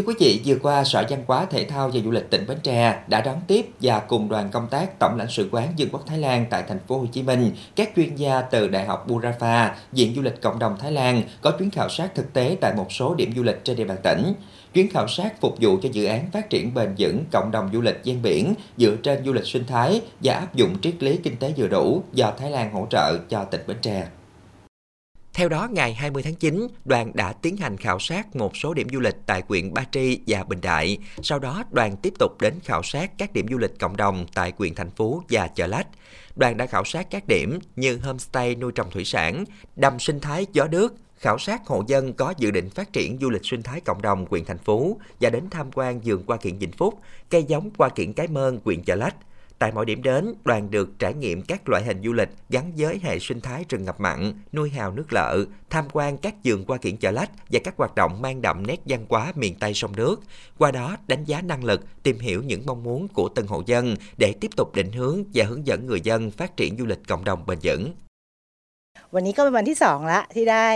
Thưa quý vị, vừa qua Sở Văn hóa Thể thao và Du lịch tỉnh Bến Tre đã đón tiếp và cùng đoàn công tác Tổng lãnh sự quán Vương quốc Thái Lan tại thành phố Hồ Chí Minh, các chuyên gia từ Đại học Burafa, Viện Du lịch Cộng đồng Thái Lan có chuyến khảo sát thực tế tại một số điểm du lịch trên địa bàn tỉnh. Chuyến khảo sát phục vụ cho dự án phát triển bền vững cộng đồng du lịch ven biển dựa trên du lịch sinh thái và áp dụng triết lý kinh tế vừa đủ do Thái Lan hỗ trợ cho tỉnh Bến Tre. Theo đó, ngày 20 tháng 9, đoàn đã tiến hành khảo sát một số điểm du lịch tại huyện Ba Tri và Bình Đại. Sau đó, đoàn tiếp tục đến khảo sát các điểm du lịch cộng đồng tại huyện Thành Phú và Chợ Lách. Đoàn đã khảo sát các điểm như homestay nuôi trồng thủy sản, đầm sinh thái gió nước, khảo sát hộ dân có dự định phát triển du lịch sinh thái cộng đồng huyện Thành Phú và đến tham quan vườn hoa kiển Vĩnh Phúc, cây giống hoa kiển Cái Mơn, huyện Chợ Lách. Tại mỗi điểm đến, đoàn được trải nghiệm các loại hình du lịch gắn với hệ sinh thái rừng ngập mặn, nuôi hào nước lợ, tham quan các vườn hoa kiển chợ lách và các hoạt động mang đậm nét văn hóa miền Tây sông nước. Qua đó, đánh giá năng lực, tìm hiểu những mong muốn của từng hộ dân để tiếp tục định hướng và hướng dẫn người dân phát triển du lịch cộng đồng bền vững. วันนี้ก็เป็นวันที่สองละที่ได้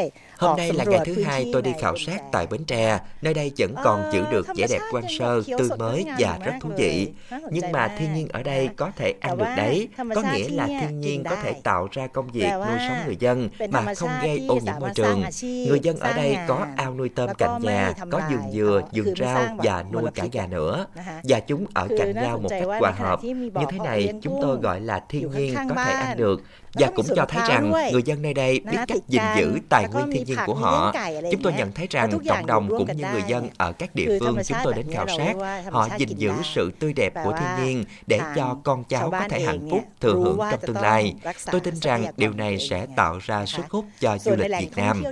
Hôm nay là ngày thứ hai tôi đi khảo sát tại Bến Tre. Nơi đây vẫn còn giữ được vẻ đẹp quan sơ, tươi mới và rất thú vị. Nhưng mà thiên nhiên ở đây có thể ăn được đấy. Có nghĩa là thiên nhiên có thể tạo ra công việc nuôi sống người dân mà không gây ô nhiễm môi trường. Người dân ở đây có ao nuôi tôm cạnh nhà, có vườn dừa, vườn rau và nuôi cả gà nữa. Và chúng ở cạnh nhau một cách hòa hợp. Như thế này chúng tôi gọi là thiên nhiên có thể ăn được. Và cũng cho thấy rằng người dân nơi đây biết cách gìn giữ tài nguyên thiên nhiên của họ. Chúng tôi nhận thấy rằng cộng đồng cũng như người dân ở các địa phương chúng tôi đến khảo sát, họ gìn giữ sự tươi đẹp của thiên nhiên để cho con cháu có thể hạnh phúc thừa hưởng trong tương lai. Tôi tin rằng điều này sẽ tạo ra sức hút cho du lịch Việt Nam.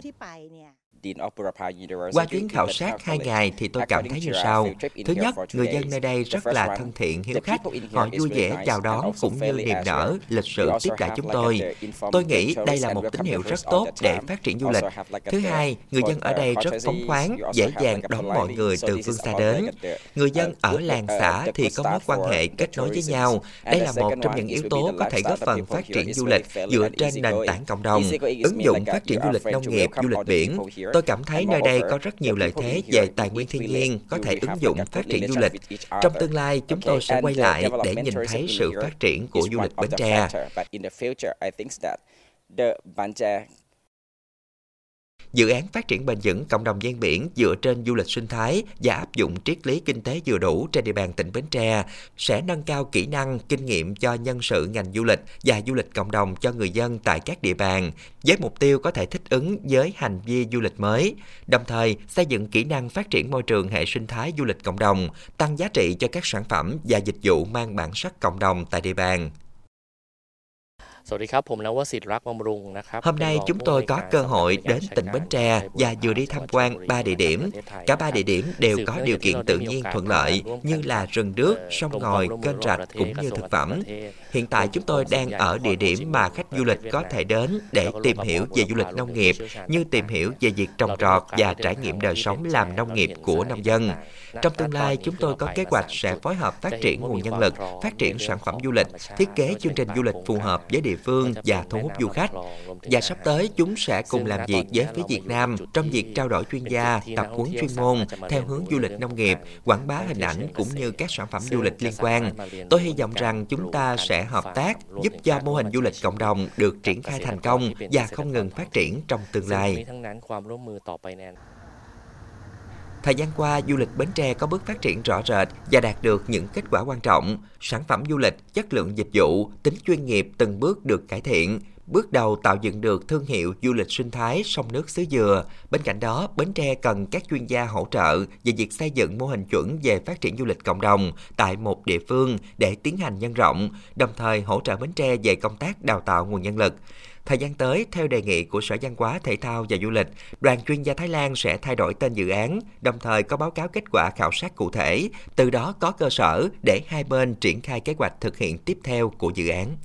Qua chuyến khảo sát hai ngày thì tôi cảm thấy như sau. Thứ nhất, người dân nơi đây rất là thân thiện, hiếu khách. Họ vui vẻ chào đón cũng như niềm nở, lịch sự tiếp đãi chúng tôi. Tôi nghĩ đây là một tín hiệu rất tốt để phát triển du lịch. Thứ hai, người dân ở đây rất phóng khoáng, dễ dàng đón mọi người từ phương xa đến. Người dân ở làng xã thì có mối quan hệ kết nối với nhau. Đây là một trong những yếu tố có thể góp phần phát triển du lịch dựa trên nền tảng cộng đồng. Ứng dụng phát triển du lịch nông nghiệp, du lịch biển. Tôi cảm thấy nơi đây có rất nhiều lợi thế về tài nguyên thiên nhiên có thể ứng dụng phát triển du lịch. Trong tương lai, chúng tôi sẽ quay lại để nhìn thấy sự phát triển của du lịch Bến Tre. Dự án phát triển bền vững cộng đồng ven biển dựa trên du lịch sinh thái và áp dụng triết lý kinh tế vừa đủ trên địa bàn tỉnh Bến Tre sẽ nâng cao kỹ năng, kinh nghiệm cho nhân sự ngành du lịch và du lịch cộng đồng cho người dân tại các địa bàn, với mục tiêu có thể thích ứng với hành vi du lịch mới, đồng thời xây dựng kỹ năng phát triển môi trường hệ sinh thái du lịch cộng đồng, tăng giá trị cho các sản phẩm và dịch vụ mang bản sắc cộng đồng tại địa bàn. Hôm nay chúng tôi có cơ hội đến tỉnh Bến Tre và vừa đi tham quan ba địa điểm. Cả ba địa điểm đều có điều kiện tự nhiên thuận lợi như là rừng nước, sông ngòi, kênh rạch cũng như thực phẩm. Hiện tại chúng tôi đang ở địa điểm mà khách du lịch có thể đến để tìm hiểu về du lịch nông nghiệp, như tìm hiểu về việc trồng trọt và trải nghiệm đời sống làm nông nghiệp của nông dân. Trong tương lai, chúng tôi có kế hoạch sẽ phối hợp phát triển nguồn nhân lực, phát triển sản phẩm du lịch, thiết kế chương trình du lịch phù hợp với địa phương và thu hút du khách. Và sắp tới, chúng sẽ cùng làm việc với phía Việt Nam trong việc trao đổi chuyên gia, tập huấn chuyên môn theo hướng du lịch nông nghiệp, quảng bá hình ảnh cũng như các sản phẩm du lịch liên quan. Tôi hy vọng rằng chúng ta sẽ hợp tác giúp cho mô hình du lịch cộng đồng được triển khai thành công và không ngừng phát triển trong tương lai. Thời gian qua, du lịch Bến Tre có bước phát triển rõ rệt và đạt được những kết quả quan trọng. Sản phẩm du lịch, chất lượng dịch vụ, tính chuyên nghiệp từng bước được cải thiện, bước đầu tạo dựng được thương hiệu du lịch sinh thái sông nước xứ Dừa. Bên cạnh đó, Bến Tre cần các chuyên gia hỗ trợ về việc xây dựng mô hình chuẩn về phát triển du lịch cộng đồng tại một địa phương để tiến hành nhân rộng, đồng thời hỗ trợ Bến Tre về công tác đào tạo nguồn nhân lực. Thời gian tới, theo đề nghị của Sở Văn hóa, Thể thao và Du lịch, đoàn chuyên gia Thái Lan sẽ thay đổi tên dự án, đồng thời có báo cáo kết quả khảo sát cụ thể, từ đó có cơ sở để hai bên triển khai kế hoạch thực hiện tiếp theo của dự án.